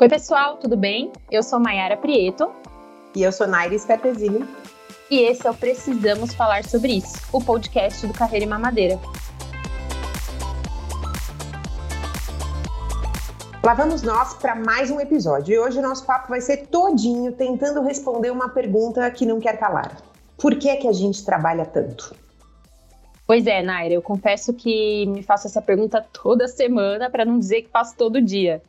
Oi, pessoal, tudo bem? Eu sou Mayara Prieto. E eu sou Naira Scarpesini. E esse é o Precisamos Falar Sobre Isso, o podcast do Carreira e Mamadeira. Lá vamos nós para mais um episódio. E hoje o nosso papo vai ser todinho tentando responder uma pergunta que não quer calar. Por que é que a gente trabalha tanto? Pois é, Naira, eu confesso que me faço essa pergunta toda semana, para não dizer que faço todo dia.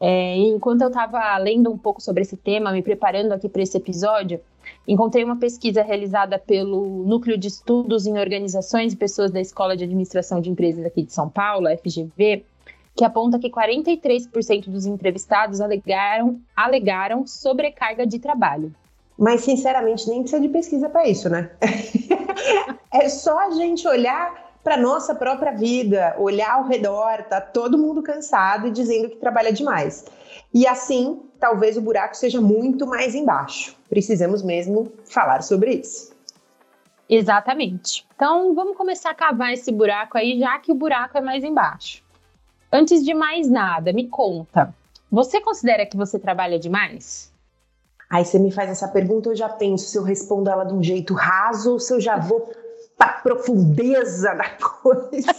É, enquanto eu estava lendo um pouco sobre esse tema, me preparando aqui para esse episódio, encontrei uma pesquisa realizada pelo Núcleo de Estudos em Organizações e Pessoas da Escola de Administração de Empresas aqui de São Paulo, FGV, que aponta que 43% dos entrevistados alegaram, alegaram sobrecarga de trabalho. Mas, sinceramente, nem precisa de pesquisa para isso, né? é só a gente olhar para nossa própria vida, olhar ao redor, tá todo mundo cansado e dizendo que trabalha demais. E assim, talvez o buraco seja muito mais embaixo. Precisamos mesmo falar sobre isso. Exatamente. Então, vamos começar a cavar esse buraco aí, já que o buraco é mais embaixo. Antes de mais nada, me conta. Você considera que você trabalha demais? Aí você me faz essa pergunta, eu já penso se eu respondo ela de um jeito raso ou se eu já vou profundeza da coisa.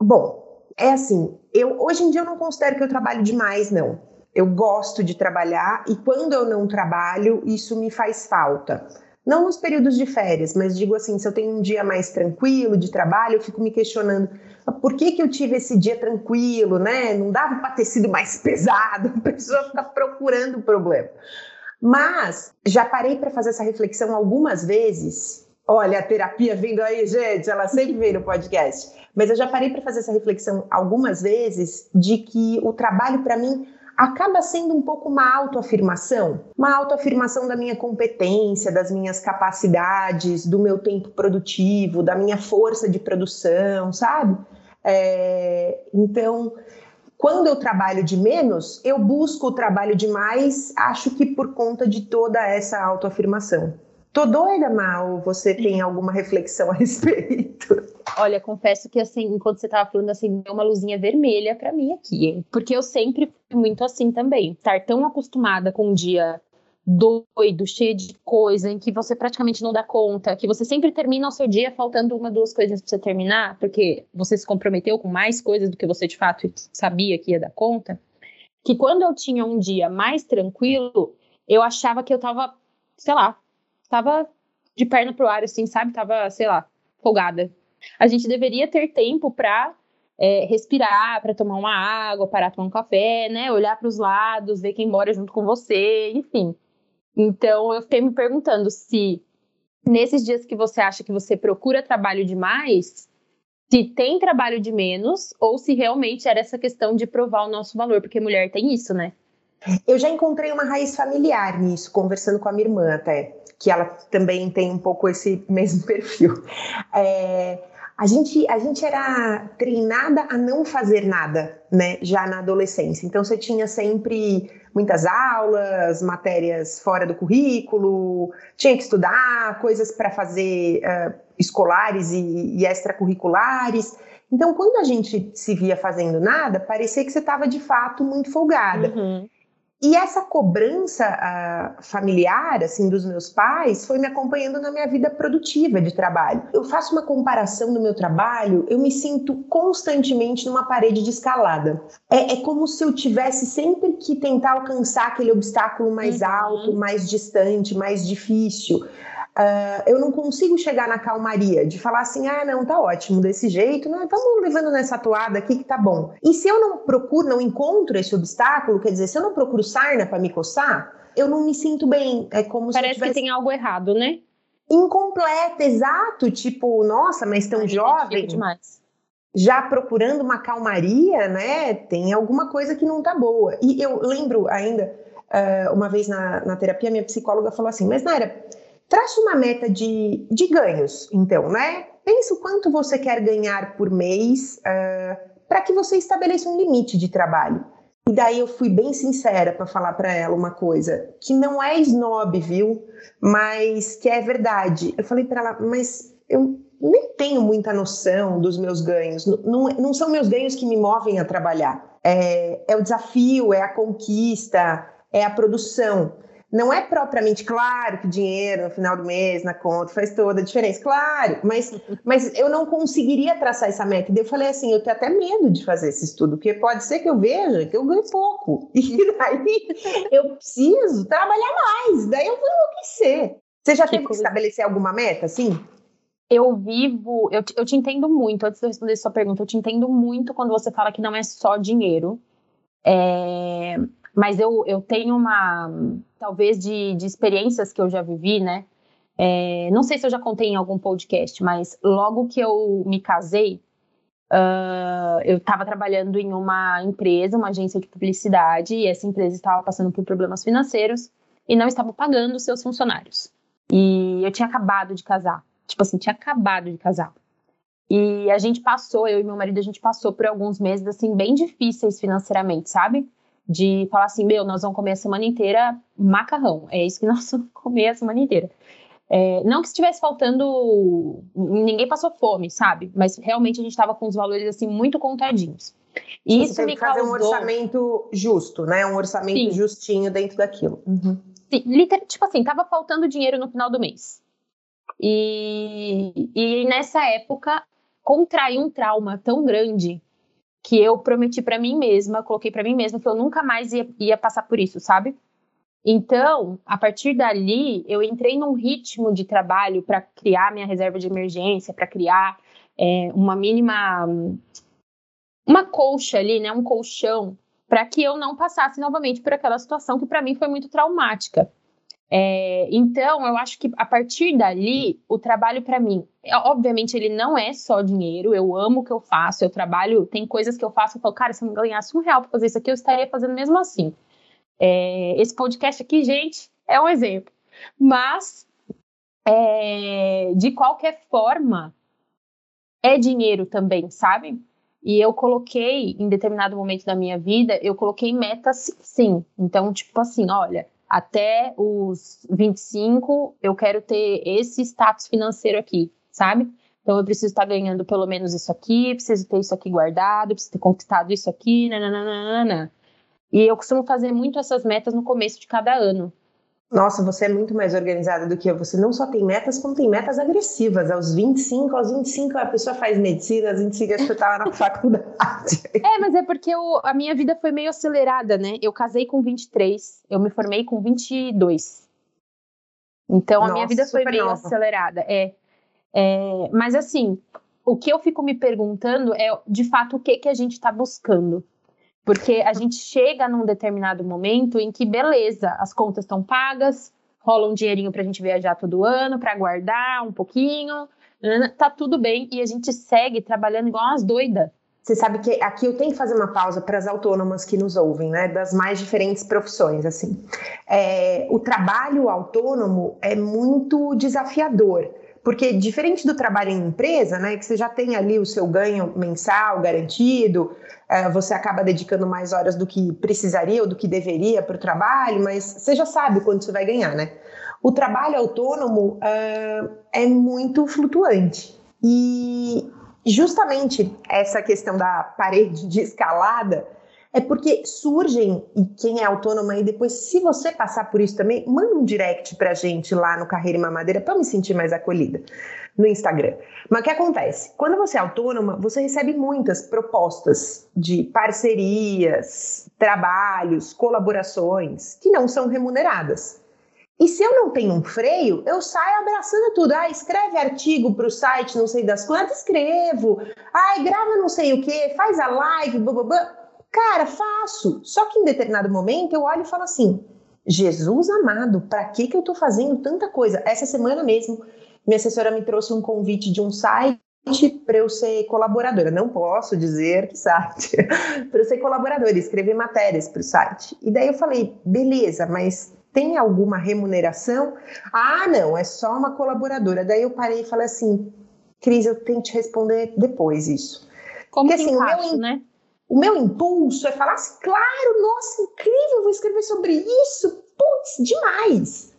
Bom, é assim, eu hoje em dia eu não considero que eu trabalho demais, não. Eu gosto de trabalhar e quando eu não trabalho, isso me faz falta. Não nos períodos de férias, mas digo assim, se eu tenho um dia mais tranquilo de trabalho, eu fico me questionando por que, que eu tive esse dia tranquilo, né? Não dava para ter sido mais pesado, a pessoa fica procurando o problema. Mas já parei para fazer essa reflexão algumas vezes Olha, a terapia vindo aí, gente, ela sempre vem no podcast. Mas eu já parei para fazer essa reflexão algumas vezes de que o trabalho para mim acaba sendo um pouco uma autoafirmação, uma autoafirmação da minha competência, das minhas capacidades, do meu tempo produtivo, da minha força de produção, sabe? É, então, quando eu trabalho de menos, eu busco o trabalho de mais, acho que por conta de toda essa autoafirmação. Tô doida, Mal. Você tem alguma reflexão a respeito? Olha, confesso que assim, enquanto você tava falando assim, deu uma luzinha vermelha para mim aqui, hein? Porque eu sempre fui muito assim também. Estar tão acostumada com um dia doido, cheio de coisa, em que você praticamente não dá conta, que você sempre termina o seu dia faltando uma, duas coisas para você terminar, porque você se comprometeu com mais coisas do que você de fato sabia que ia dar conta. Que quando eu tinha um dia mais tranquilo, eu achava que eu tava, sei lá, tava de perna pro ar, assim, sabe? Tava, sei lá, folgada. A gente deveria ter tempo para é, respirar, para tomar uma água, parar tomar um café, né? Olhar para os lados, ver quem mora junto com você, enfim. Então, eu fiquei me perguntando se nesses dias que você acha que você procura trabalho demais, se tem trabalho de menos ou se realmente era essa questão de provar o nosso valor, porque mulher tem isso, né? Eu já encontrei uma raiz familiar nisso, conversando com a minha irmã até que ela também tem um pouco esse mesmo perfil. É, a gente, a gente era treinada a não fazer nada, né, já na adolescência. Então você tinha sempre muitas aulas, matérias fora do currículo, tinha que estudar, coisas para fazer uh, escolares e, e extracurriculares. Então, quando a gente se via fazendo nada, parecia que você estava de fato muito folgada. Uhum. E essa cobrança uh, familiar, assim, dos meus pais, foi me acompanhando na minha vida produtiva de trabalho. Eu faço uma comparação do meu trabalho, eu me sinto constantemente numa parede de escalada. É, é como se eu tivesse sempre que tentar alcançar aquele obstáculo mais uhum. alto, mais distante, mais difícil. Uh, eu não consigo chegar na calmaria de falar assim, ah, não, tá ótimo desse jeito, não, estamos levando nessa toada aqui que tá bom. E se eu não procuro, não encontro esse obstáculo, quer dizer, se eu não procuro sarna para me coçar, eu não me sinto bem. É como Parece se tivesse... que tem algo errado, né? Incompleta, exato. Tipo, nossa, mas tão jovem. Demais. Já procurando uma calmaria, né? Tem alguma coisa que não tá boa. E eu lembro ainda, uh, uma vez na, na terapia, minha psicóloga falou assim: Mas Naira, Traça uma meta de, de ganhos, então, né? Pensa o quanto você quer ganhar por mês uh, ah, para que você estabeleça um limite de trabalho. E daí eu fui bem sincera para falar para ela uma coisa que não é snob, viu? Mas que é verdade. Eu falei para ela, mas eu nem tenho muita noção dos meus ganhos. Não, não, não são meus ganhos que me movem a trabalhar. é, é o desafio, é a conquista, é a produção. Não é propriamente claro que dinheiro no final do mês, na conta, faz toda a diferença, claro, mas, mas eu não conseguiria traçar essa meta. E eu falei assim: eu tenho até medo de fazer esse estudo, porque pode ser que eu veja que eu ganho pouco. E daí eu preciso trabalhar mais, daí eu vou enlouquecer. Você já que teve coisa. que estabelecer alguma meta, assim? Eu vivo, eu, eu te entendo muito, antes de eu responder sua pergunta, eu te entendo muito quando você fala que não é só dinheiro. É, mas eu, eu tenho uma, talvez, de, de experiências que eu já vivi, né? É, não sei se eu já contei em algum podcast, mas logo que eu me casei, uh, eu estava trabalhando em uma empresa, uma agência de publicidade, e essa empresa estava passando por problemas financeiros e não estava pagando seus funcionários. E eu tinha acabado de casar. Tipo assim, tinha acabado de casar. E a gente passou, eu e meu marido, a gente passou por alguns meses, assim, bem difíceis financeiramente, sabe? De falar assim, meu, nós vamos comer a semana inteira macarrão. É isso que nós vamos comer a semana inteira. É, não que estivesse faltando, ninguém passou fome, sabe? Mas realmente a gente estava com os valores assim muito contadinhos. E Você isso me fazer causou... um orçamento justo, né? Um orçamento Sim. justinho dentro daquilo. Uhum. Sim, tipo assim, tava faltando dinheiro no final do mês. E, e nessa época contraí um trauma tão grande que eu prometi para mim mesma, coloquei para mim mesma que eu nunca mais ia, ia passar por isso, sabe? Então, a partir dali, eu entrei num ritmo de trabalho para criar minha reserva de emergência, para criar é, uma mínima. uma colcha ali, né? Um colchão, para que eu não passasse novamente por aquela situação que para mim foi muito traumática. É, então, eu acho que a partir dali, o trabalho para mim, é, obviamente, ele não é só dinheiro. Eu amo o que eu faço, eu trabalho, tem coisas que eu faço, eu falo, cara, se eu ganhasse um real para fazer isso aqui, eu estaria fazendo mesmo assim. É, esse podcast aqui, gente, é um exemplo. Mas, é, de qualquer forma, é dinheiro também, sabe? E eu coloquei, em determinado momento da minha vida, eu coloquei metas sim. Então, tipo assim, olha, até os 25 eu quero ter esse status financeiro aqui, sabe? Então eu preciso estar ganhando pelo menos isso aqui, preciso ter isso aqui guardado, preciso ter conquistado isso aqui, nananana. E eu costumo fazer muito essas metas no começo de cada ano. Nossa, você é muito mais organizada do que eu. Você não só tem metas, como tem metas agressivas. Aos 25, aos 25 a pessoa faz medicina, aos 25 a pessoa estava na faculdade. É, mas é porque eu, a minha vida foi meio acelerada, né? Eu casei com 23, eu me formei com 22. Então Nossa, a minha vida foi meio nova. acelerada. É, é, mas assim, o que eu fico me perguntando é, de fato, o que, que a gente está buscando. Porque a gente chega num determinado momento em que, beleza, as contas estão pagas, rola um dinheirinho para a gente viajar todo ano, para guardar um pouquinho, tá tudo bem e a gente segue trabalhando igual umas doidas. Você sabe que aqui eu tenho que fazer uma pausa para as autônomas que nos ouvem, né? Das mais diferentes profissões, assim. É, o trabalho autônomo é muito desafiador porque diferente do trabalho em empresa, né, que você já tem ali o seu ganho mensal garantido, é, você acaba dedicando mais horas do que precisaria ou do que deveria para o trabalho, mas você já sabe quanto você vai ganhar, né? O trabalho autônomo uh, é muito flutuante. E justamente essa questão da parede de escalada é porque surgem, e quem é autônomo aí depois, se você passar por isso também, manda um direct pra gente lá no Carreira e Mamadeira para me sentir mais acolhida no Instagram. Mas o que acontece? Quando você é autônoma, você recebe muitas propostas de parcerias, trabalhos, colaborações que não são remuneradas. E se eu não tenho um freio, eu saio abraçando tudo. Ah, escreve artigo para o site, não sei das quantas, escrevo. Ah, grava não sei o que, faz a live, blá, blá, blá. Cara, faço. Só que em determinado momento eu olho e falo assim: Jesus amado, para que, que eu estou fazendo tanta coisa? Essa semana mesmo, minha assessora me trouxe um convite de um site para eu ser colaboradora. Não posso dizer que site, para eu ser colaboradora, escrever matérias para o site. E daí eu falei: beleza, mas tem alguma remuneração? Ah, não, é só uma colaboradora. Daí eu parei e falei assim: Cris, eu tenho que te responder depois isso. Como Porque, assim, encaixa, o meu, né? O meu impulso é falar assim, claro, nossa, incrível, vou escrever sobre isso, putz, demais.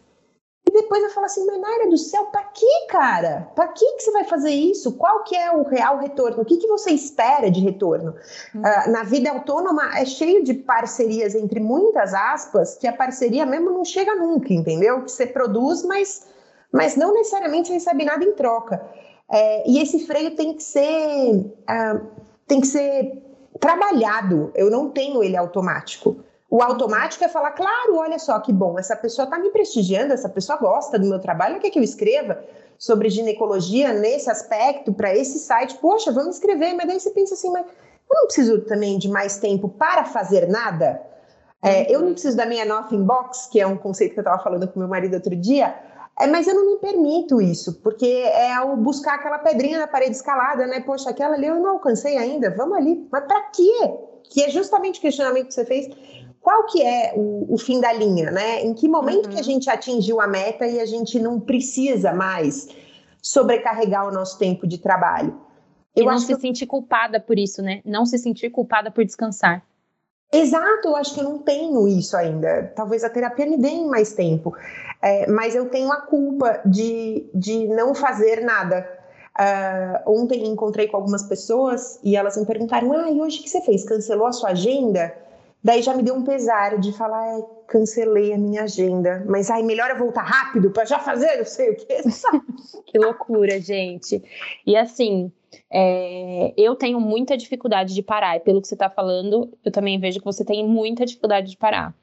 depois eu falo assim, mas Naira do céu, para que, cara? Para que, que você vai fazer isso? Qual que é o real retorno? O que, que você espera de retorno? Uhum. Uh, na vida autônoma é cheio de parcerias, entre muitas aspas, que a parceria mesmo não chega nunca, entendeu? Que você produz, mas, mas não necessariamente recebe nada em troca. É, e esse freio tem que ser uh, tem que ser trabalhado. Eu não tenho ele automático. O automático é falar, claro, olha só que bom, essa pessoa está me prestigiando, essa pessoa gosta do meu trabalho, quer que eu escreva sobre ginecologia nesse aspecto para esse site. Poxa, vamos escrever, mas daí você pensa assim, mas eu não preciso também de mais tempo para fazer nada. É, eu não preciso da minha nothing box, que é um conceito que eu estava falando com meu marido outro dia, é, mas eu não me permito isso, porque é o buscar aquela pedrinha na parede escalada, né? Poxa, aquela ali eu não alcancei ainda, vamos ali. Mas para quê? Que é justamente o questionamento que você fez qual que é o, o, fim da linha, né? Em que momento uhum. que a uhum. gente atingiu a meta e a gente não precisa mais sobrecarregar o nosso tempo de trabalho? Eu e não se que... sentir culpada por isso, né? Não se sentir culpada por descansar. Exato, eu acho que eu não tenho isso ainda. Talvez a terapia me dê mais tempo. É, mas eu tenho a culpa de, de não fazer nada. Uh, ontem encontrei com algumas pessoas e elas me perguntaram: ah, e hoje o que você fez? Cancelou a sua agenda? Daí já me deu um pesar de falar, cancelei a minha agenda, mas aí melhor eu voltar rápido para já fazer, não sei o que. que loucura, gente. E assim, é, eu tenho muita dificuldade de parar, e pelo que você está falando, eu também vejo que você tem muita dificuldade de parar.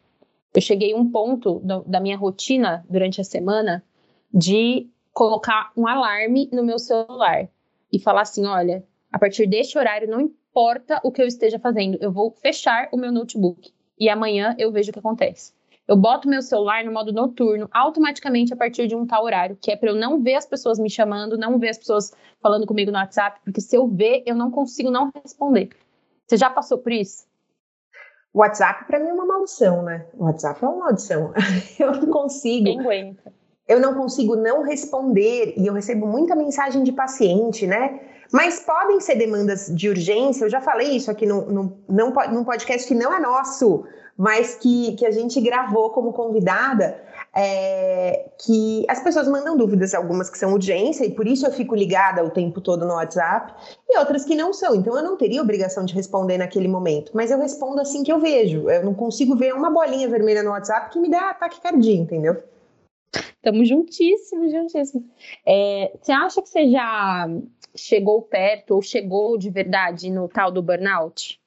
Eu cheguei a um ponto do, da minha rotina durante a semana de colocar um alarme no meu celular e falar assim: olha, a partir deste horário não importa o que eu esteja fazendo, eu vou fechar o meu notebook e amanhã eu vejo o que acontece. Eu boto meu celular no modo noturno automaticamente a partir de um tal horário, que é para eu não ver as pessoas me chamando, não ver as pessoas falando comigo no WhatsApp, porque se eu ver, eu não consigo não responder. Você já passou por isso? O WhatsApp para mim é uma maldição, né? O WhatsApp é uma maldição. Eu não consigo. Quem aguenta? Eu não consigo não responder e eu recebo muita mensagem de paciente, né? Mas podem ser demandas de urgência, eu já falei isso aqui no, no, num, num podcast que não é nosso, mas que, que a gente gravou como convidada, é, que as pessoas mandam dúvidas, algumas que são urgência, e por isso eu fico ligada o tempo todo no WhatsApp, e outras que não são. Então eu não teria obrigação de responder naquele momento, mas eu respondo assim que eu vejo. Eu não consigo ver uma bolinha vermelha no WhatsApp que me dá ataque cardíaco, entendeu? Estamos juntíssimos, juntíssimos. É, você acha que você já chegou perto ou chegou de verdade no tal do burnout?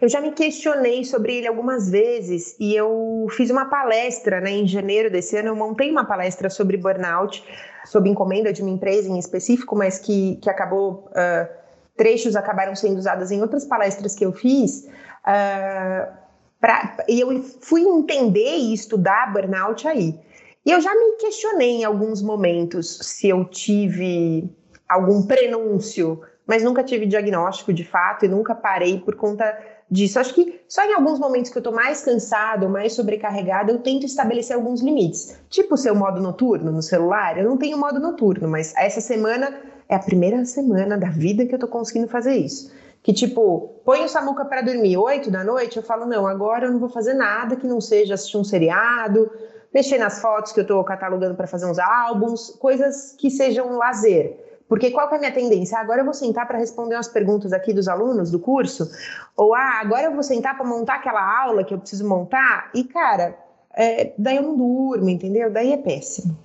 Eu já me questionei sobre ele algumas vezes e eu fiz uma palestra né, em janeiro desse ano. Eu montei uma palestra sobre burnout, sob encomenda de uma empresa em específico, mas que, que acabou. Uh, trechos acabaram sendo usados em outras palestras que eu fiz. Uh, pra, e eu fui entender e estudar burnout aí. E eu já me questionei em alguns momentos se eu tive algum prenúncio, mas nunca tive diagnóstico de fato e nunca parei por conta disso. Acho que só em alguns momentos que eu tô mais cansado, mais sobrecarregado, eu tento estabelecer alguns limites. Tipo o seu modo noturno no celular, eu não tenho modo noturno, mas essa semana é a primeira semana da vida que eu tô conseguindo fazer isso. Que tipo, põe o Samuca para dormir 8 da noite, eu falo, não, agora eu não vou fazer nada que não seja assistir um seriado, mexer nas fotos que eu tô catalogando para fazer uns álbuns, coisas que sejam lazer. Porque qual que é a minha tendência? Ah, agora eu vou sentar para responder umas perguntas aqui dos alunos do curso, ou ah, agora eu vou sentar para montar aquela aula que eu preciso montar, e cara, é, daí eu não durmo, entendeu? Daí é péssimo.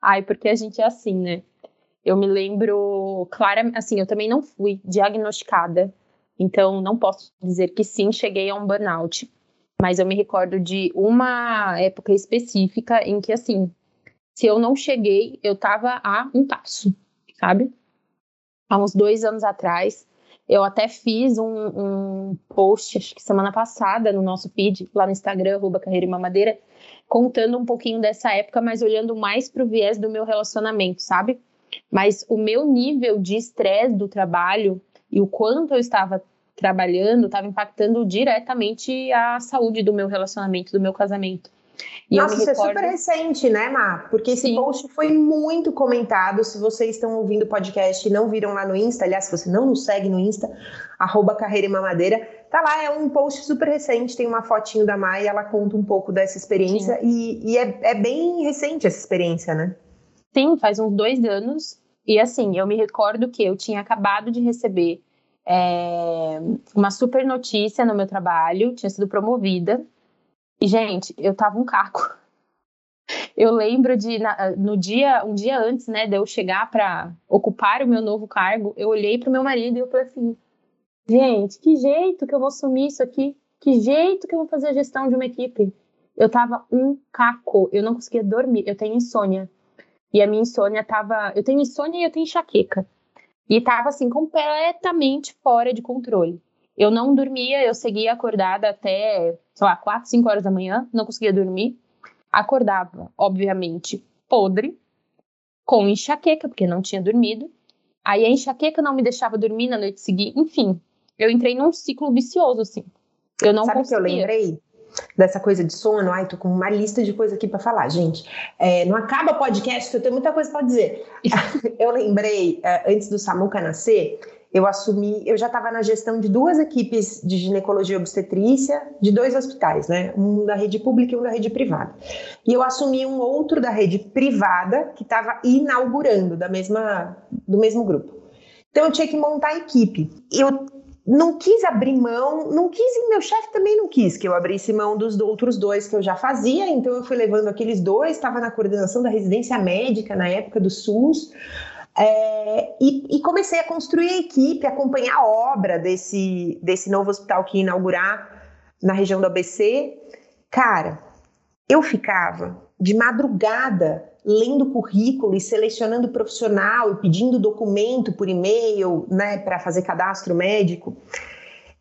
Ai, porque a gente é assim, né? Eu me lembro, claramente, assim, eu também não fui diagnosticada, então não posso dizer que sim, cheguei a um burnout, mas eu me recordo de uma época específica em que, assim, se eu não cheguei, eu tava a um passo sabe? Há uns dois anos atrás, eu até fiz um, um post, acho que semana passada, no nosso feed, lá no Instagram, arroba Carreira e Mamadeira, contando um pouquinho dessa época, mas olhando mais para o viés do meu relacionamento, sabe? Mas o meu nível de estresse do trabalho e o quanto eu estava trabalhando estava impactando diretamente a saúde do meu relacionamento, do meu casamento. E Nossa, isso recordo... é super recente, né, Má? Porque esse Sim. post foi muito comentado. Se vocês estão ouvindo o podcast e não viram lá no Insta, aliás, se você não nos segue no Insta, arroba Carreira e Mamadeira, Tá lá, é um post super recente, tem uma fotinho da Mai, ela conta um pouco dessa experiência e, e é, é, bem recente essa experiência, né? Sim, faz uns dois anos. E assim, eu me recordo que eu tinha acabado de receber é, uma super notícia no meu trabalho, tinha sido promovida. E, gente, eu tava um caco. Eu lembro de, no dia, um dia antes, né, de eu chegar para ocupar o meu novo cargo, eu olhei para o meu marido e eu falei assim: Gente, que jeito que eu vou assumir isso aqui? Que jeito que eu vou fazer a gestão de uma equipe? Eu tava um caco, eu não conseguia dormir, eu tenho insônia. E a minha insônia tava. Eu tenho insônia e eu tenho enxaqueca. E tava assim, completamente fora de controle. Eu não dormia, eu seguia acordada até, sei lá, 4, 5 horas da manhã, não conseguia dormir. Acordava, obviamente, podre, com enxaqueca, porque não tinha dormido. Aí a enxaqueca não me deixava dormir na noite seguinte. Enfim, eu entrei num ciclo vicioso, assim. Eu não Sabe conseguia. que eu lembrei? Dessa coisa de sono, ai, tô com uma lista de coisa aqui para falar, gente. É, não acaba podcast, eu tenho muita coisa para dizer. eu lembrei, é, antes do Samuca nascer, eu assumi, eu já estava na gestão de duas equipes de ginecologia e obstetrícia, de dois hospitais, né? Um da rede pública e um da rede privada. E eu assumi um outro da rede privada que estava inaugurando da mesma, do mesmo grupo. Então eu tinha que montar a equipe. Eu não quis abrir mão, não quis, e meu chefe também não quis que eu abrisse mão dos outros dois que eu já fazia, então eu fui levando aqueles dois, estava na coordenação da residência médica na época do SUS, é, e, e, comecei a construir a equipe, acompanhar a obra desse, desse novo hospital que ia inaugurar na região do ABC. Cara, eu ficava de madrugada lendo currículo e selecionando profissional e pedindo documento por e-mail, né, para fazer cadastro médico.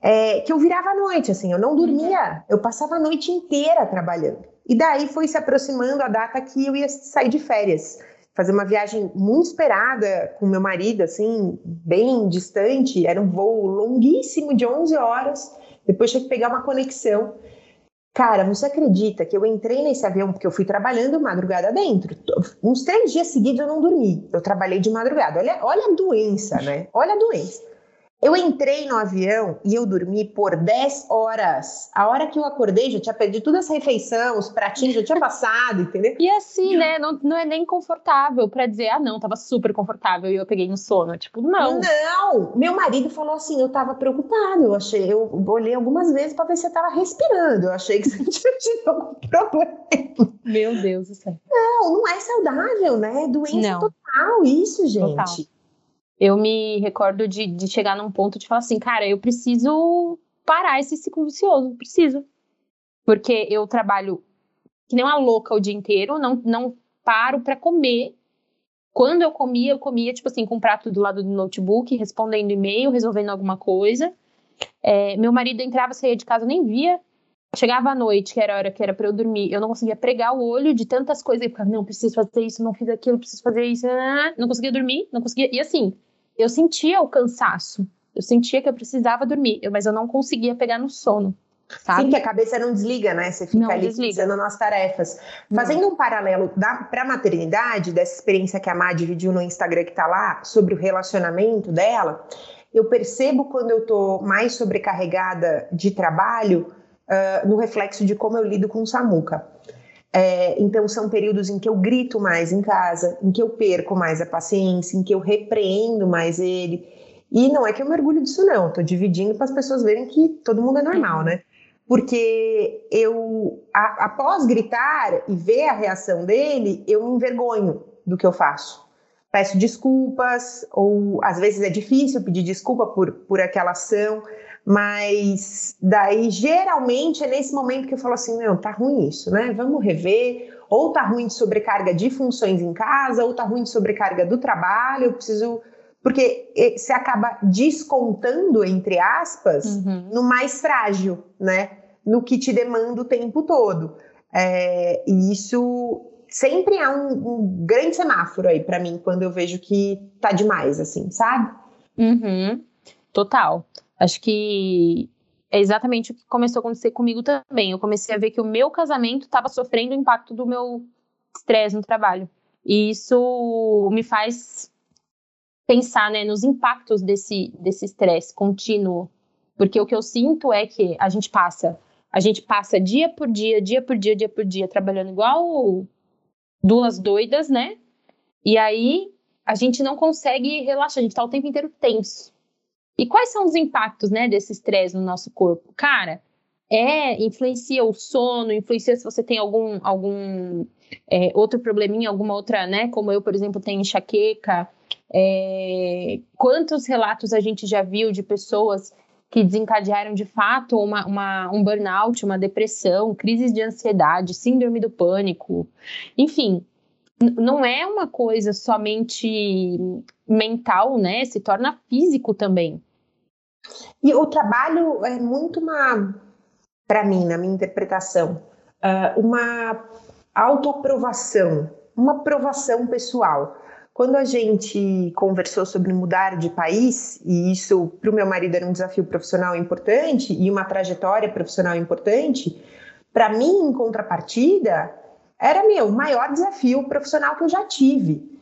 É, que eu virava à noite, assim, eu não dormia, eu passava a noite inteira trabalhando. E daí foi se aproximando a data que eu ia sair de férias, fazer uma viagem muito esperada com meu marido, assim, bem distante, era um voo longuíssimo de 11 horas, depois tinha que pegar uma conexão. Cara, você acredita que eu entrei nesse avião porque eu fui trabalhando madrugada dentro? Uns três dias seguidos eu não dormi. Eu trabalhei de madrugada. Olha, olha a doença, né? Olha a doença. Eu entrei no avião e eu dormi por 10 horas. A hora que eu acordei, já tinha perdido toda essa refeição, os pratinhos já tinha passado, entendeu? E assim, né? Não, não é nem confortável para dizer, ah, não, tava super confortável e eu peguei no sono. Tipo, não. Não! Meu marido falou assim: eu tava preocupado. Eu achei, eu olhei algumas vezes para ver se você tava respirando. Eu achei que você tinha tido algum problema. Meu Deus do céu. Não, não é saudável, né? Doença não. total, isso, gente. Total eu me recordo de, de chegar num ponto de falar assim, cara, eu preciso parar esse ciclo vicioso, preciso. Porque eu trabalho que nem uma louca o dia inteiro, não, não paro para comer. Quando eu comia, eu comia, tipo assim, com um prato do lado do notebook, respondendo e-mail, resolvendo alguma coisa. É, meu marido entrava, saía de casa, nem via. Chegava à noite, que era a hora que era para eu dormir, eu não conseguia pregar o olho de tantas coisas. Eu ficava, não, preciso fazer isso, não fiz aquilo, preciso fazer isso. Não conseguia dormir, não conseguia. E assim, eu sentia o cansaço. Eu sentia que eu precisava dormir, mas eu não conseguia pegar no sono. Sabe? Sim, que a cabeça não desliga, né? Você fica não, ali fazendo as tarefas. Não. Fazendo um paralelo para a maternidade, dessa experiência que a Má dividiu no Instagram que tá lá, sobre o relacionamento dela, eu percebo quando eu tô mais sobrecarregada de trabalho, uh, no reflexo de como eu lido com o Samuca. É, então, são períodos em que eu grito mais em casa, em que eu perco mais a paciência, em que eu repreendo mais ele. E não é que eu mergulho disso, não. Estou dividindo para as pessoas verem que todo mundo é normal, né? Porque eu, a, após gritar e ver a reação dele, eu me envergonho do que eu faço. Peço desculpas, ou às vezes é difícil pedir desculpa por, por aquela ação, mas daí, geralmente, é nesse momento que eu falo assim: não, tá ruim isso, né? Vamos rever. Ou tá ruim de sobrecarga de funções em casa, ou tá ruim de sobrecarga do trabalho. Eu preciso. Porque você acaba descontando, entre aspas, uhum. no mais frágil, né? No que te demanda o tempo todo. É, e isso sempre é um, um grande semáforo aí para mim, quando eu vejo que tá demais, assim, sabe? Uhum. Total. Acho que é exatamente o que começou a acontecer comigo também. Eu comecei a ver que o meu casamento estava sofrendo o impacto do meu estresse no trabalho. E isso me faz pensar né, nos impactos desse estresse contínuo Porque o que eu sinto é que a gente passa, a gente passa dia por dia, dia por dia, dia por dia, trabalhando igual duas doidas, né? E aí a gente não consegue relaxar, a gente tá o tempo inteiro tenso. E quais são os impactos, né, desse estresse no nosso corpo? Cara, é, influencia o sono, influencia se você tem algum, algum é, outro probleminha, alguma outra, né? Como eu, por exemplo, tenho enxaqueca. É, quantos relatos a gente já viu de pessoas que desencadearam de fato uma, uma, um burnout, uma depressão, crises de ansiedade, síndrome do pânico, enfim, não é uma coisa somente mental, né? Se torna físico também. E o trabalho é muito uma, para mim, na minha interpretação, uh, uma autoaprovação, uma aprovação pessoal. Quando a gente conversou sobre mudar de país, e isso para o meu marido era um desafio profissional importante e uma trajetória profissional importante, para mim, em contrapartida, era meu maior desafio profissional que eu já tive.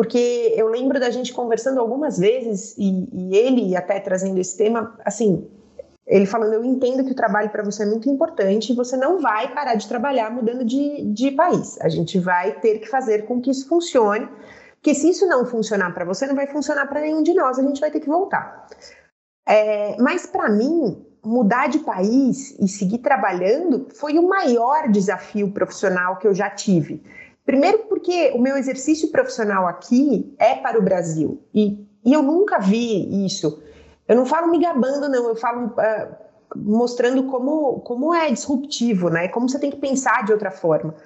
Porque eu lembro da gente conversando algumas vezes e, e ele até trazendo esse tema, assim, ele falando: Eu entendo que o trabalho para você é muito importante e você não vai parar de trabalhar mudando de, de país. A gente vai ter que fazer com que isso funcione, porque se isso não funcionar para você, não vai funcionar para nenhum de nós, a gente vai ter que voltar. É, mas para mim, mudar de país e seguir trabalhando foi o maior desafio profissional que eu já tive. Primeiro, porque o meu exercício profissional aqui é para o Brasil e, e eu nunca vi isso eu não falo me gabando, não, eu falo uh, mostrando como, como é disruptivo, né? Como você tem que pensar de outra forma.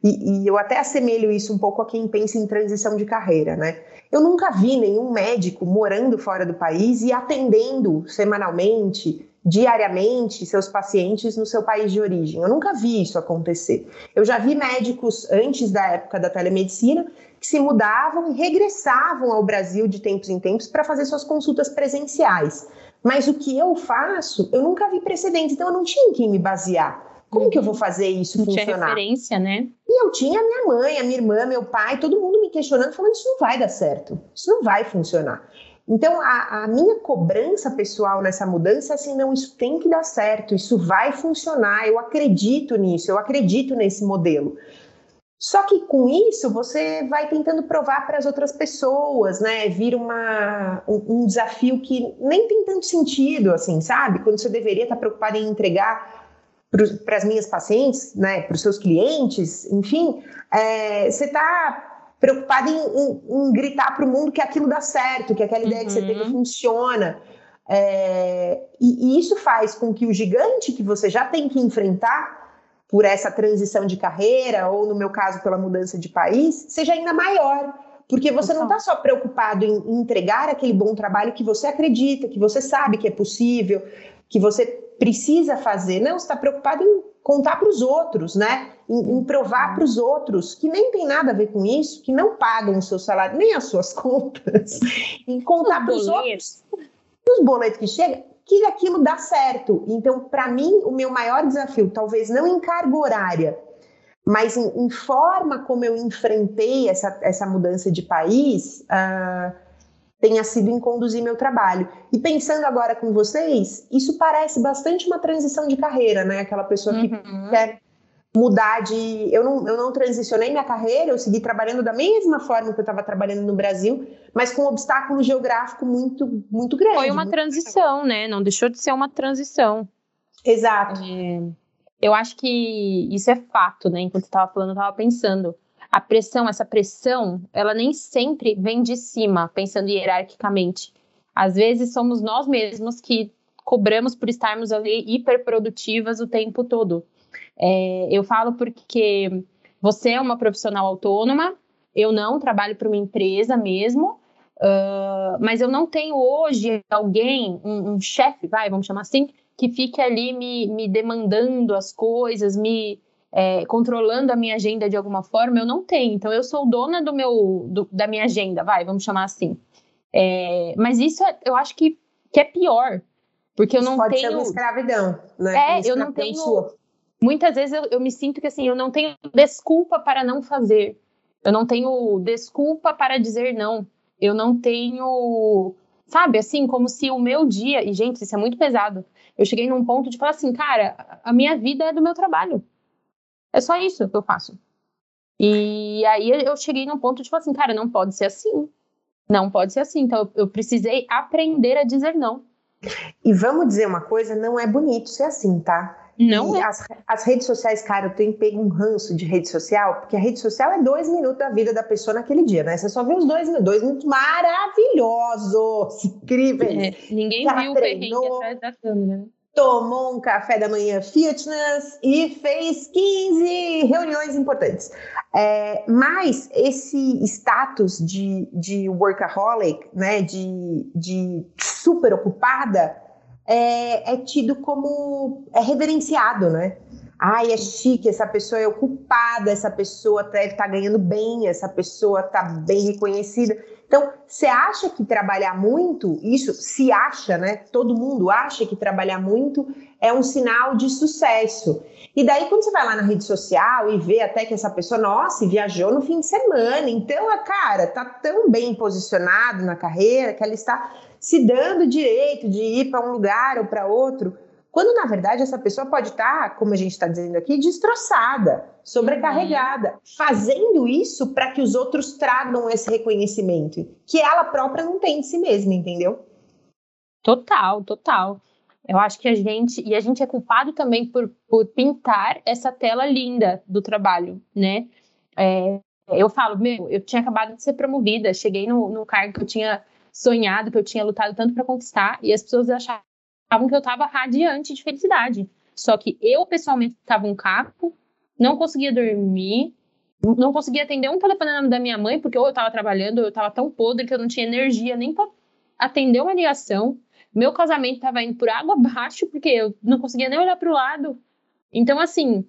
E, e, eu até assemelho isso um pouco a quem pensa em transição de carreira, né? Eu nunca vi nenhum médico morando fora do país e atendendo semanalmente, diariamente, seus pacientes no seu país de origem. Eu nunca vi isso acontecer. Eu já vi médicos antes da época da telemedicina que se mudavam e regressavam ao Brasil de tempos em tempos para fazer suas consultas presenciais. Mas o que eu faço, eu nunca vi precedentes, então eu não tinha em quem me basear. Como que eu vou fazer isso não funcionar? Tinha referência, né? E eu tinha minha mãe, a minha irmã, meu pai, todo mundo me questionando, falando isso não vai dar certo, isso não vai funcionar. Então, a, a, minha cobrança pessoal nessa mudança é assim, não, isso tem que dar certo, isso vai funcionar, eu acredito nisso, eu acredito nesse modelo. Só que com isso você vai tentando provar para as outras pessoas, né? Vira uma, um, um, desafio que nem tem tanto sentido, assim, sabe? Quando você deveria estar preocupado em entregar para as minhas pacientes, né? Para os seus clientes, enfim, é, você está preocupado em, em, em gritar para o mundo que aquilo dá certo, que aquela ideia uhum. que você teve uhum. funciona. É, e, e isso faz com que o gigante que você já tem que enfrentar por essa transição de carreira, ou no meu caso, pela mudança de país, seja ainda maior. Porque você não está só preocupado em entregar aquele bom trabalho que você acredita, que você sabe que é possível, que você precisa fazer. Não, você está preocupado em contar para os outros, né? Em, em provar para os outros que nem tem nada a ver com isso, que não pagam o seu salário, nem as suas contas. em contar para os outros os boletos que chegam que aquilo dá certo. Então, para mim, o meu maior desafio, talvez não em carga horária, mas em, em forma como eu enfrentei essa, essa mudança de país, uh, tenha sido em conduzir meu trabalho. E pensando agora com vocês, isso parece bastante uma transição de carreira, né? Aquela pessoa que uhum. quer mudar de. Eu não, eu não transicionei minha carreira, eu segui trabalhando da mesma forma que eu estava trabalhando no Brasil, mas com um obstáculo geográfico muito, muito grande. Foi uma transição, né? Não deixou de ser uma transição. Exato. É, eu acho que isso é fato, né? Enquanto você estava falando, eu estava pensando. A pressão, essa pressão, ela nem sempre vem de cima, pensando hierarquicamente. Às vezes somos nós mesmos que cobramos por estarmos ali hiperprodutivas o tempo todo. É, eu falo porque você é uma profissional autônoma, eu não trabalho para uma empresa mesmo, uh, mas eu não tenho hoje alguém, um, um chefe, vai, vamos chamar assim, que fique ali me, me demandando as coisas, me é, controlando a minha agenda de alguma forma, eu não tenho. Então, eu sou dona do meu, do, da minha agenda, vai, vamos chamar assim. É, mas isso é, eu acho que, que é pior, porque eu não pode tenho. Pode ser uma escravidão, né? É, uma eu não tenho. Sua muitas vezes eu, eu me sinto que assim, eu não tenho desculpa para não fazer. Eu não tenho desculpa para dizer não. Eu não tenho, sabe, assim, como se o meu dia, e gente, isso é muito pesado. Eu cheguei num ponto de falar assim, cara, a minha vida é do meu trabalho. É só isso que eu faço. E aí eu cheguei num ponto de falar assim, cara, não pode ser assim. Não pode ser assim. Então eu precisei aprender a dizer não. E vamos dizer uma coisa, não é bonito ser assim, tá? Não é. As, as, redes sociais, cara, eu tenho pego um ranço de rede social, porque a rede social é dois minutos da vida da pessoa naquele dia, né? Você só vê os dois minutos, dois minutos maravilhosos, incríveis. É, ninguém viu o perrengue atrás da câmera tomou um café da manhã fitness e fez 15 reuniões importantes. É, mas esse status de, de workaholic, né, de, de super ocupada, é, é tido como é reverenciado, né? Ai, é chique, essa pessoa é ocupada, essa pessoa deve estar tá ganhando bem, essa pessoa está bem reconhecida. Então, você acha que trabalhar muito, isso se acha, né? Todo mundo acha que trabalhar muito é um sinal de sucesso. E daí, quando você vai lá na rede social e vê até que essa pessoa, nossa, viajou no fim de semana, então a cara tá tão bem posicionado na carreira que ela está se dando direito de ir para um lugar ou para outro. Quando na verdade essa pessoa pode estar, tá, como a gente está dizendo aqui, destroçada, sobrecarregada, uhum. fazendo isso para que os outros tragam esse reconhecimento que ela própria não tem de si mesma, entendeu? Total, total. Eu acho que a gente, e a gente é culpado também por, por pintar essa tela linda do trabalho, né? É, eu falo, meu, eu tinha acabado de ser promovida, cheguei no, no cargo que eu tinha sonhado, que eu tinha lutado tanto para conquistar, e as pessoas achavam achavam que eu estava radiante de felicidade. Só que eu, pessoalmente, estava um capo, não conseguia dormir, não conseguia atender um telefonema da minha mãe, porque ou eu estava trabalhando, ou eu estava tão podre que eu não tinha energia nem para atender uma ligação. Meu casamento estava indo por água abaixo, porque eu não conseguia nem olhar para o lado. Então, assim,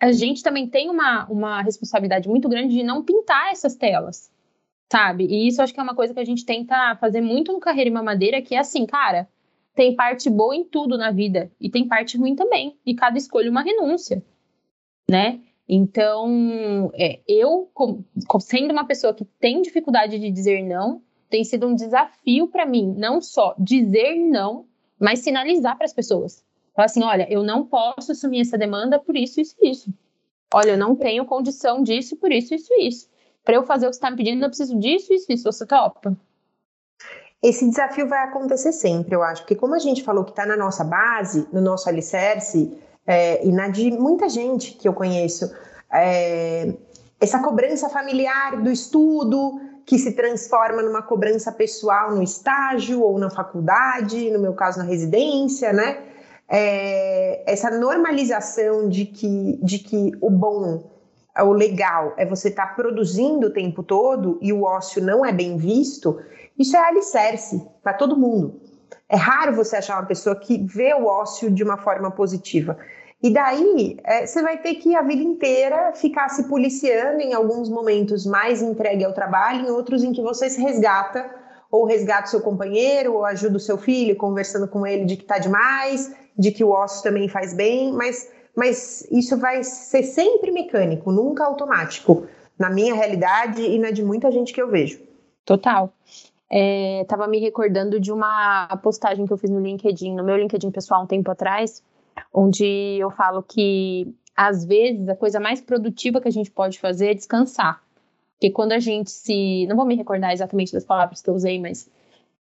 a gente também tem uma, uma responsabilidade muito grande de não pintar essas telas, sabe? E isso acho que é uma coisa que a gente tenta fazer muito no Carreira e Mamadeira, que é assim, cara, tem parte boa em tudo na vida e tem parte ruim também. E cada escolha uma renúncia, né? Então, é, eu, sendo uma pessoa que tem dificuldade de dizer não, tem sido um desafio para mim, não só dizer não, mas sinalizar para as pessoas. Falar assim: olha, eu não posso assumir essa demanda por isso, isso e isso. Olha, eu não tenho condição disso, por isso, isso e isso. Para eu fazer o que você está me pedindo, eu preciso disso, isso, isso. Você topa? Esse desafio vai acontecer sempre, eu acho, porque como a gente falou que está na nossa base, no nosso alicerce, é, e na de muita gente que eu conheço, é, essa cobrança familiar do estudo, que se transforma numa cobrança pessoal no estágio ou na faculdade, no meu caso na residência, né? É, essa normalização de que, de que o bom, o legal é você estar tá produzindo o tempo todo e o ócio não é bem visto, isso é alicerce para todo mundo. É raro você achar uma pessoa que vê o ócio de uma forma positiva. E daí, é, você vai ter que a vida inteira ficar se policiando em alguns momentos mais entregue ao trabalho, em outros em que você se resgata, ou resgata o seu companheiro, ou ajuda o seu filho, conversando com ele de que está demais, de que o ócio também faz bem, mas, mas isso vai ser sempre mecânico, nunca automático, na minha realidade e na de muita gente que eu vejo. Total estava é, me recordando de uma postagem que eu fiz no LinkedIn, no meu LinkedIn pessoal um tempo atrás, onde eu falo que às vezes a coisa mais produtiva que a gente pode fazer é descansar. Porque quando a gente se. Não vou me recordar exatamente das palavras que eu usei, mas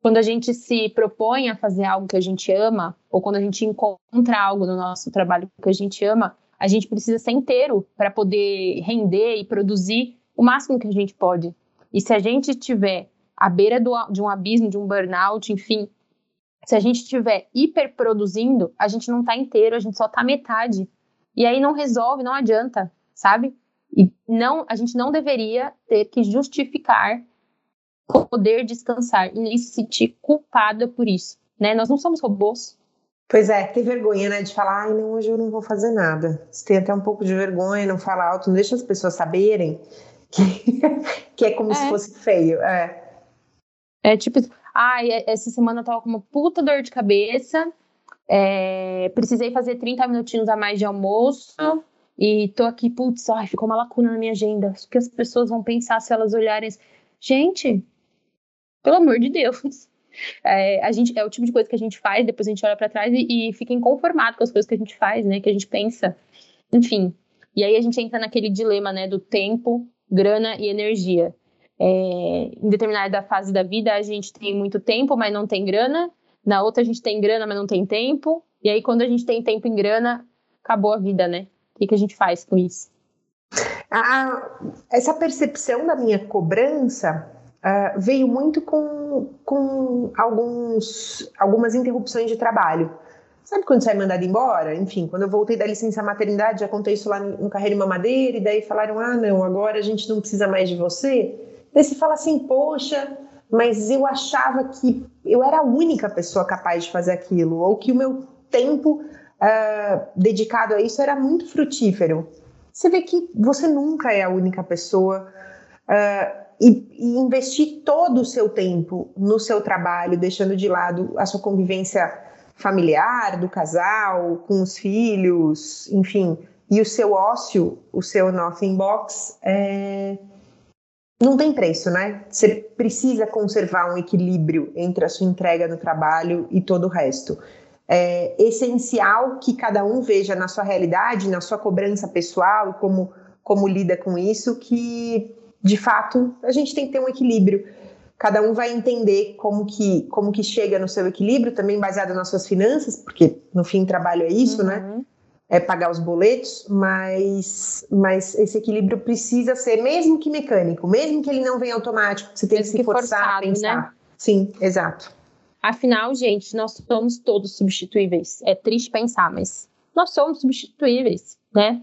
quando a gente se propõe a fazer algo que a gente ama, ou quando a gente encontra algo no nosso trabalho que a gente ama, a gente precisa ser inteiro para poder render e produzir o máximo que a gente pode. E se a gente tiver à beira do, de um abismo, de um burnout, enfim. Se a gente estiver hiperproduzindo, a gente não está inteiro, a gente só está metade. E aí não resolve, não adianta, sabe? E não, a gente não deveria ter que justificar poder descansar e nem se sentir culpada por isso, né? Nós não somos robôs. Pois é, ter vergonha, né, de falar, ai, não, hoje eu não vou fazer nada. Você tem até um pouco de vergonha, não fala alto, não deixa as pessoas saberem que, que é como é. se fosse feio. É. É tipo, ai, ah, essa semana eu tava com uma puta dor de cabeça, é, precisei fazer 30 minutinhos a mais de almoço e tô aqui, putz, ai, ficou uma lacuna na minha agenda. O que as pessoas vão pensar se elas olharem? Gente, pelo amor de Deus. é, a gente, é o tipo de coisa que a gente faz, depois a gente olha para trás e, e fica inconformado com as coisas que a gente faz, né? Que a gente pensa. Enfim. E aí a gente entra naquele dilema, né? Do tempo, grana e energia. É, em determinada fase da vida a gente tem muito tempo, mas não tem grana. Na outra a gente tem grana, mas não tem tempo. E aí quando a gente tem tempo em grana, acabou a vida, né? O que, que a gente faz com isso? Essa percepção da minha cobrança uh, veio muito com, com alguns, algumas interrupções de trabalho. Sabe quando você é mandado embora? Enfim, quando eu voltei da licença maternidade, já contei isso lá no Carreira e Mamadeira, e daí falaram: ah, não, agora a gente não precisa mais de você. Daí você fala assim: poxa, mas eu achava que eu era a única pessoa capaz de fazer aquilo, ou que o meu tempo uh, dedicado a isso era muito frutífero. Você vê que você nunca é a única pessoa. Uh, e, e, investir todo o seu tempo no seu trabalho, deixando de lado a sua convivência familiar, do casal, com os filhos, enfim, e o seu ócio, o seu nothing box, é... não tem preço, né? Você precisa conservar um equilíbrio entre a sua entrega no trabalho e todo o resto. É essencial que cada um veja na sua realidade, na sua cobrança pessoal e como, como lida com isso, que de fato a gente tem que ter um equilíbrio cada um vai entender como que, como que chega no seu equilíbrio, também baseado nas suas finanças, porque no fim trabalho é isso, né? uhum. né? É pagar os boletos, mas, mas esse equilíbrio precisa ser, mesmo que mecânico, mesmo que ele não venha automático, você tem que se forçar forçado, a pensar. Né? Sim, exato. Afinal, gente, nós somos todos substituíveis. É triste pensar, mas nós somos substituíveis, né?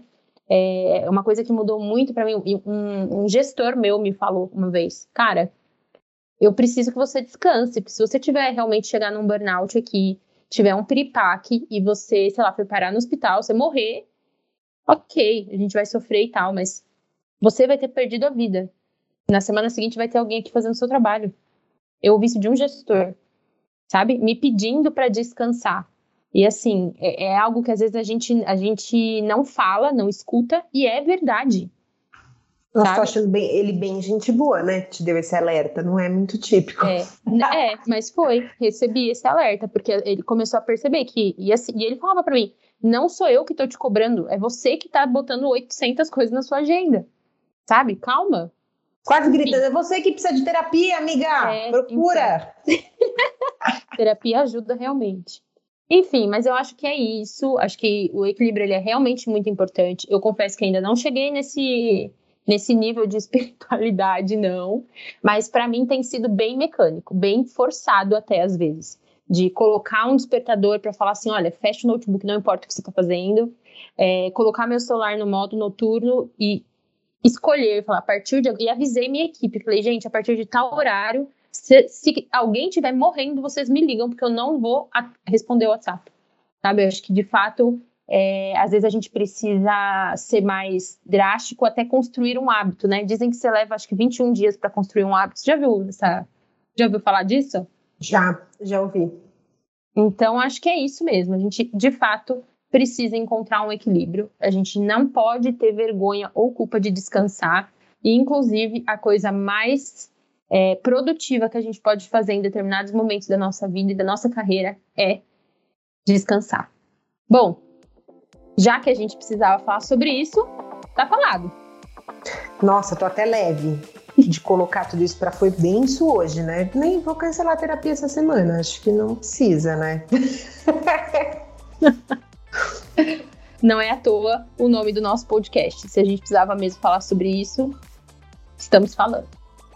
É uma coisa que mudou muito para mim. Um, um gestor meu me falou uma vez, cara, eu preciso que você descanse, porque se você tiver realmente chegar num burnout aqui, tiver um piripaque e você, sei lá, for parar no hospital, você morrer, ok, a gente vai sofrer e tal, mas você vai ter perdido a vida. Na semana seguinte vai ter alguém aqui fazendo seu trabalho. Eu ouvi isso de um gestor, sabe? Me pedindo para descansar. E assim, é, é, algo que às vezes a gente, a gente não fala, não escuta, e é verdade. Nossa, tô achando bem, ele bem gente boa, né? Te deu esse alerta, não é muito típico. É, é mas foi, recebi esse alerta, porque ele começou a perceber que, e, assim, e ele falava para mim, não sou eu que tô te cobrando, é você que tá botando 800 coisas na sua agenda, sabe? Calma. Quase gritando, é você que precisa de terapia, amiga, é, procura. Então. terapia ajuda realmente. Enfim, mas eu acho que é isso, acho que o equilíbrio ele é realmente muito importante. Eu confesso que ainda não cheguei nesse nesse nível de espiritualidade, não. Mas para mim tem sido bem mecânico, bem forçado até às vezes. De colocar um despertador para falar assim: olha, fecha o notebook, não importa o que você está fazendo. É, colocar meu celular no modo noturno e escolher, falar, a partir de. E avisei minha equipe, falei, gente, a partir de tal horário, se, se alguém estiver morrendo, vocês me ligam, porque eu não vou responder o WhatsApp. Sabe? Eu acho que de fato é, às vezes a gente precisa ser mais drástico até construir um hábito, né? Dizem que você leva acho que 21 dias para construir um hábito. Você já viu essa, já ouviu falar disso? Já, já ouvi. Então acho que é isso mesmo. A gente de fato precisa encontrar um equilíbrio. A gente não pode ter vergonha ou culpa de descansar. E inclusive a coisa mais é, produtiva que a gente pode fazer em determinados momentos da nossa vida e da nossa carreira é descansar. Bom, já que a gente precisava falar sobre isso, tá falado. Nossa, tô até leve de colocar tudo isso para foi denso hoje, né? Nem vou cancelar a terapia essa semana, acho que não precisa, né? não é à toa o nome do nosso podcast. Se a gente precisava mesmo falar sobre isso, estamos falando.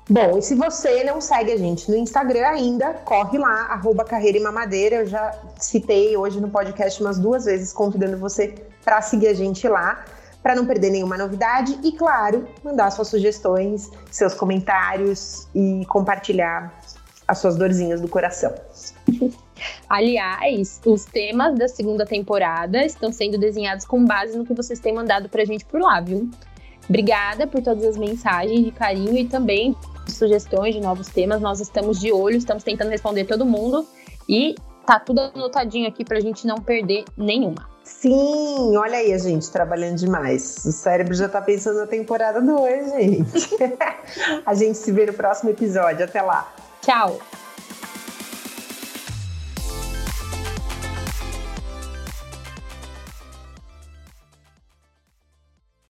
Bom, e se você não segue a gente no Instagram ainda, corre lá, arroba Carreira e Mamadeira. Eu já citei hoje no podcast umas duas vezes, convidando você para seguir a gente lá, para não perder nenhuma novidade e, claro, mandar suas sugestões, seus comentários e compartilhar as suas dorzinhas do coração. Aliás, os temas da segunda temporada estão sendo desenhados com base no que vocês têm mandado pra gente por lá, viu? Obrigada por todas as mensagens de carinho e também sugestões de novos temas. Nós estamos de olho, estamos tentando responder todo mundo e tá tudo anotadinho aqui pra gente não perder nenhuma. Sim, olha aí a gente trabalhando demais. O cérebro já tá pensando na temporada 2, gente. a gente se vê no próximo episódio. Até lá. Tchau.